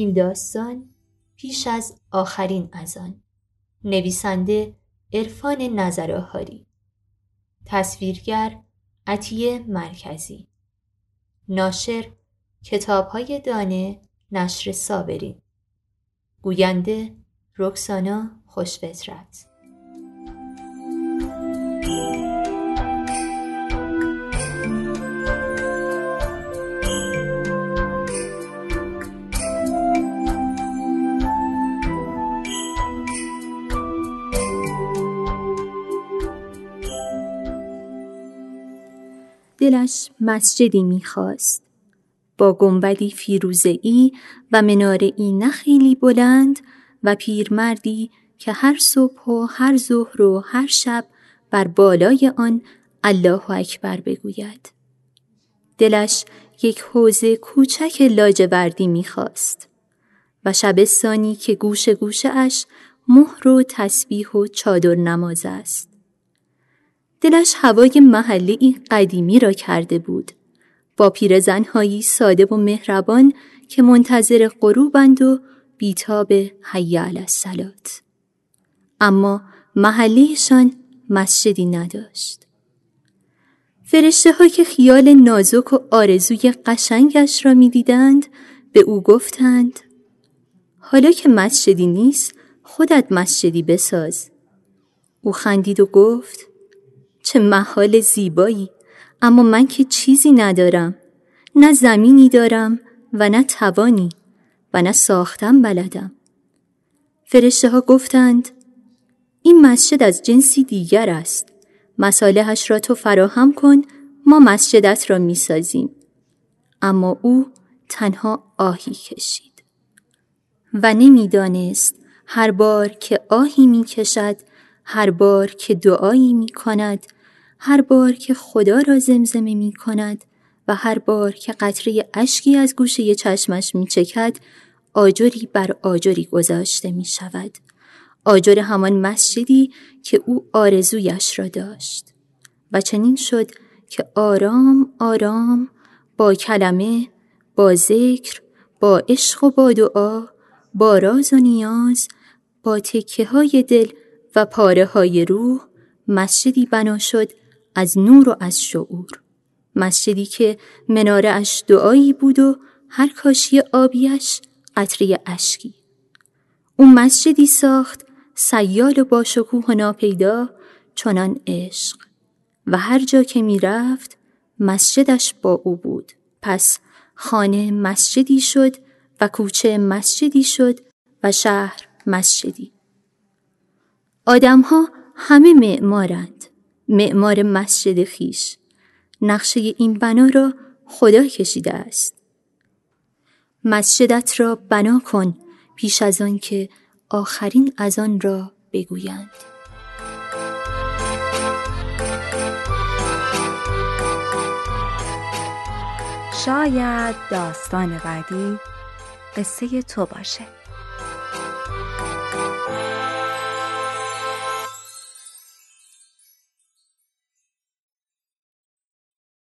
این داستان پیش از آخرین از آن. نویسنده عرفان نظرآهاری. تصویرگر عطیه مرکزی. ناشر کتابهای دانه نشر صابرین گوینده رکسانا خوشفطرت دلش مسجدی می‌خواست. با گنبدی فیروزهای و منارهای نه خیلی بلند و پیرمردی که هر صبح و هر ظهر و هر شب بر بالای آن الله اکبر بگوید. دلش یک حوزه کوچک لاجوردی می‌خواست و شبستانی که گوش گوشه اش مهر و تسبیح و چادر نماز است. دلش هوای محلی قدیمی را کرده بود. با پیرزنهایی ساده و مهربان که منتظر غروبند و بیتاب حی علی اما محلهشان مسجدی نداشت. فرشته که خیال نازک و آرزوی قشنگش را می‌دیدند به او گفتند حالا که مسجدی نیست خودت مسجدی بساز. او خندید و گفت چه محال زیبایی. اما من که چیزی ندارم. نه زمینی دارم و نه توانی و نه ساختم بلدم. فرشته ها گفتند این مسجد از جنسی دیگر است. مسالهش را تو فراهم کن ما مسجدت را می‌سازیم. اما او تنها آهی کشید. و نمی‌دانست هر بار که آهی می‌کشد هر بار که دعایی می کند هر بار که خدا را زمزمه می کند و هر بار که قطره اشکی از گوشه چشمش می چکد آجری بر آجری گذاشته می شود آجر همان مسجدی که او آرزویش را داشت. و چنین شد که آرام آرام با کلمه با ذکر با عشق و با دعا با راز و نیاز با تکه های دل و پاره های روح مسجدی بنا شد از نور و از شعور. مسجدی که مناره اش دعایی بود و هر کاشی آبیش قطره اشکی. او مسجدی ساخت سیال و با شکوه و ناپیدا چنان عشق. و هر جا که می رفت مسجدش با او بود. پس خانه مسجدی شد و کوچه مسجدی شد و شهر مسجدی. آدمها همه معمارند. معمار مسجد خیش. نقشه این بنا را خدا کشیده است. مسجدت را بنا کن پیش از آن که آخرین از آن را بگویند. شاید داستان بعدی قصه تو باشه.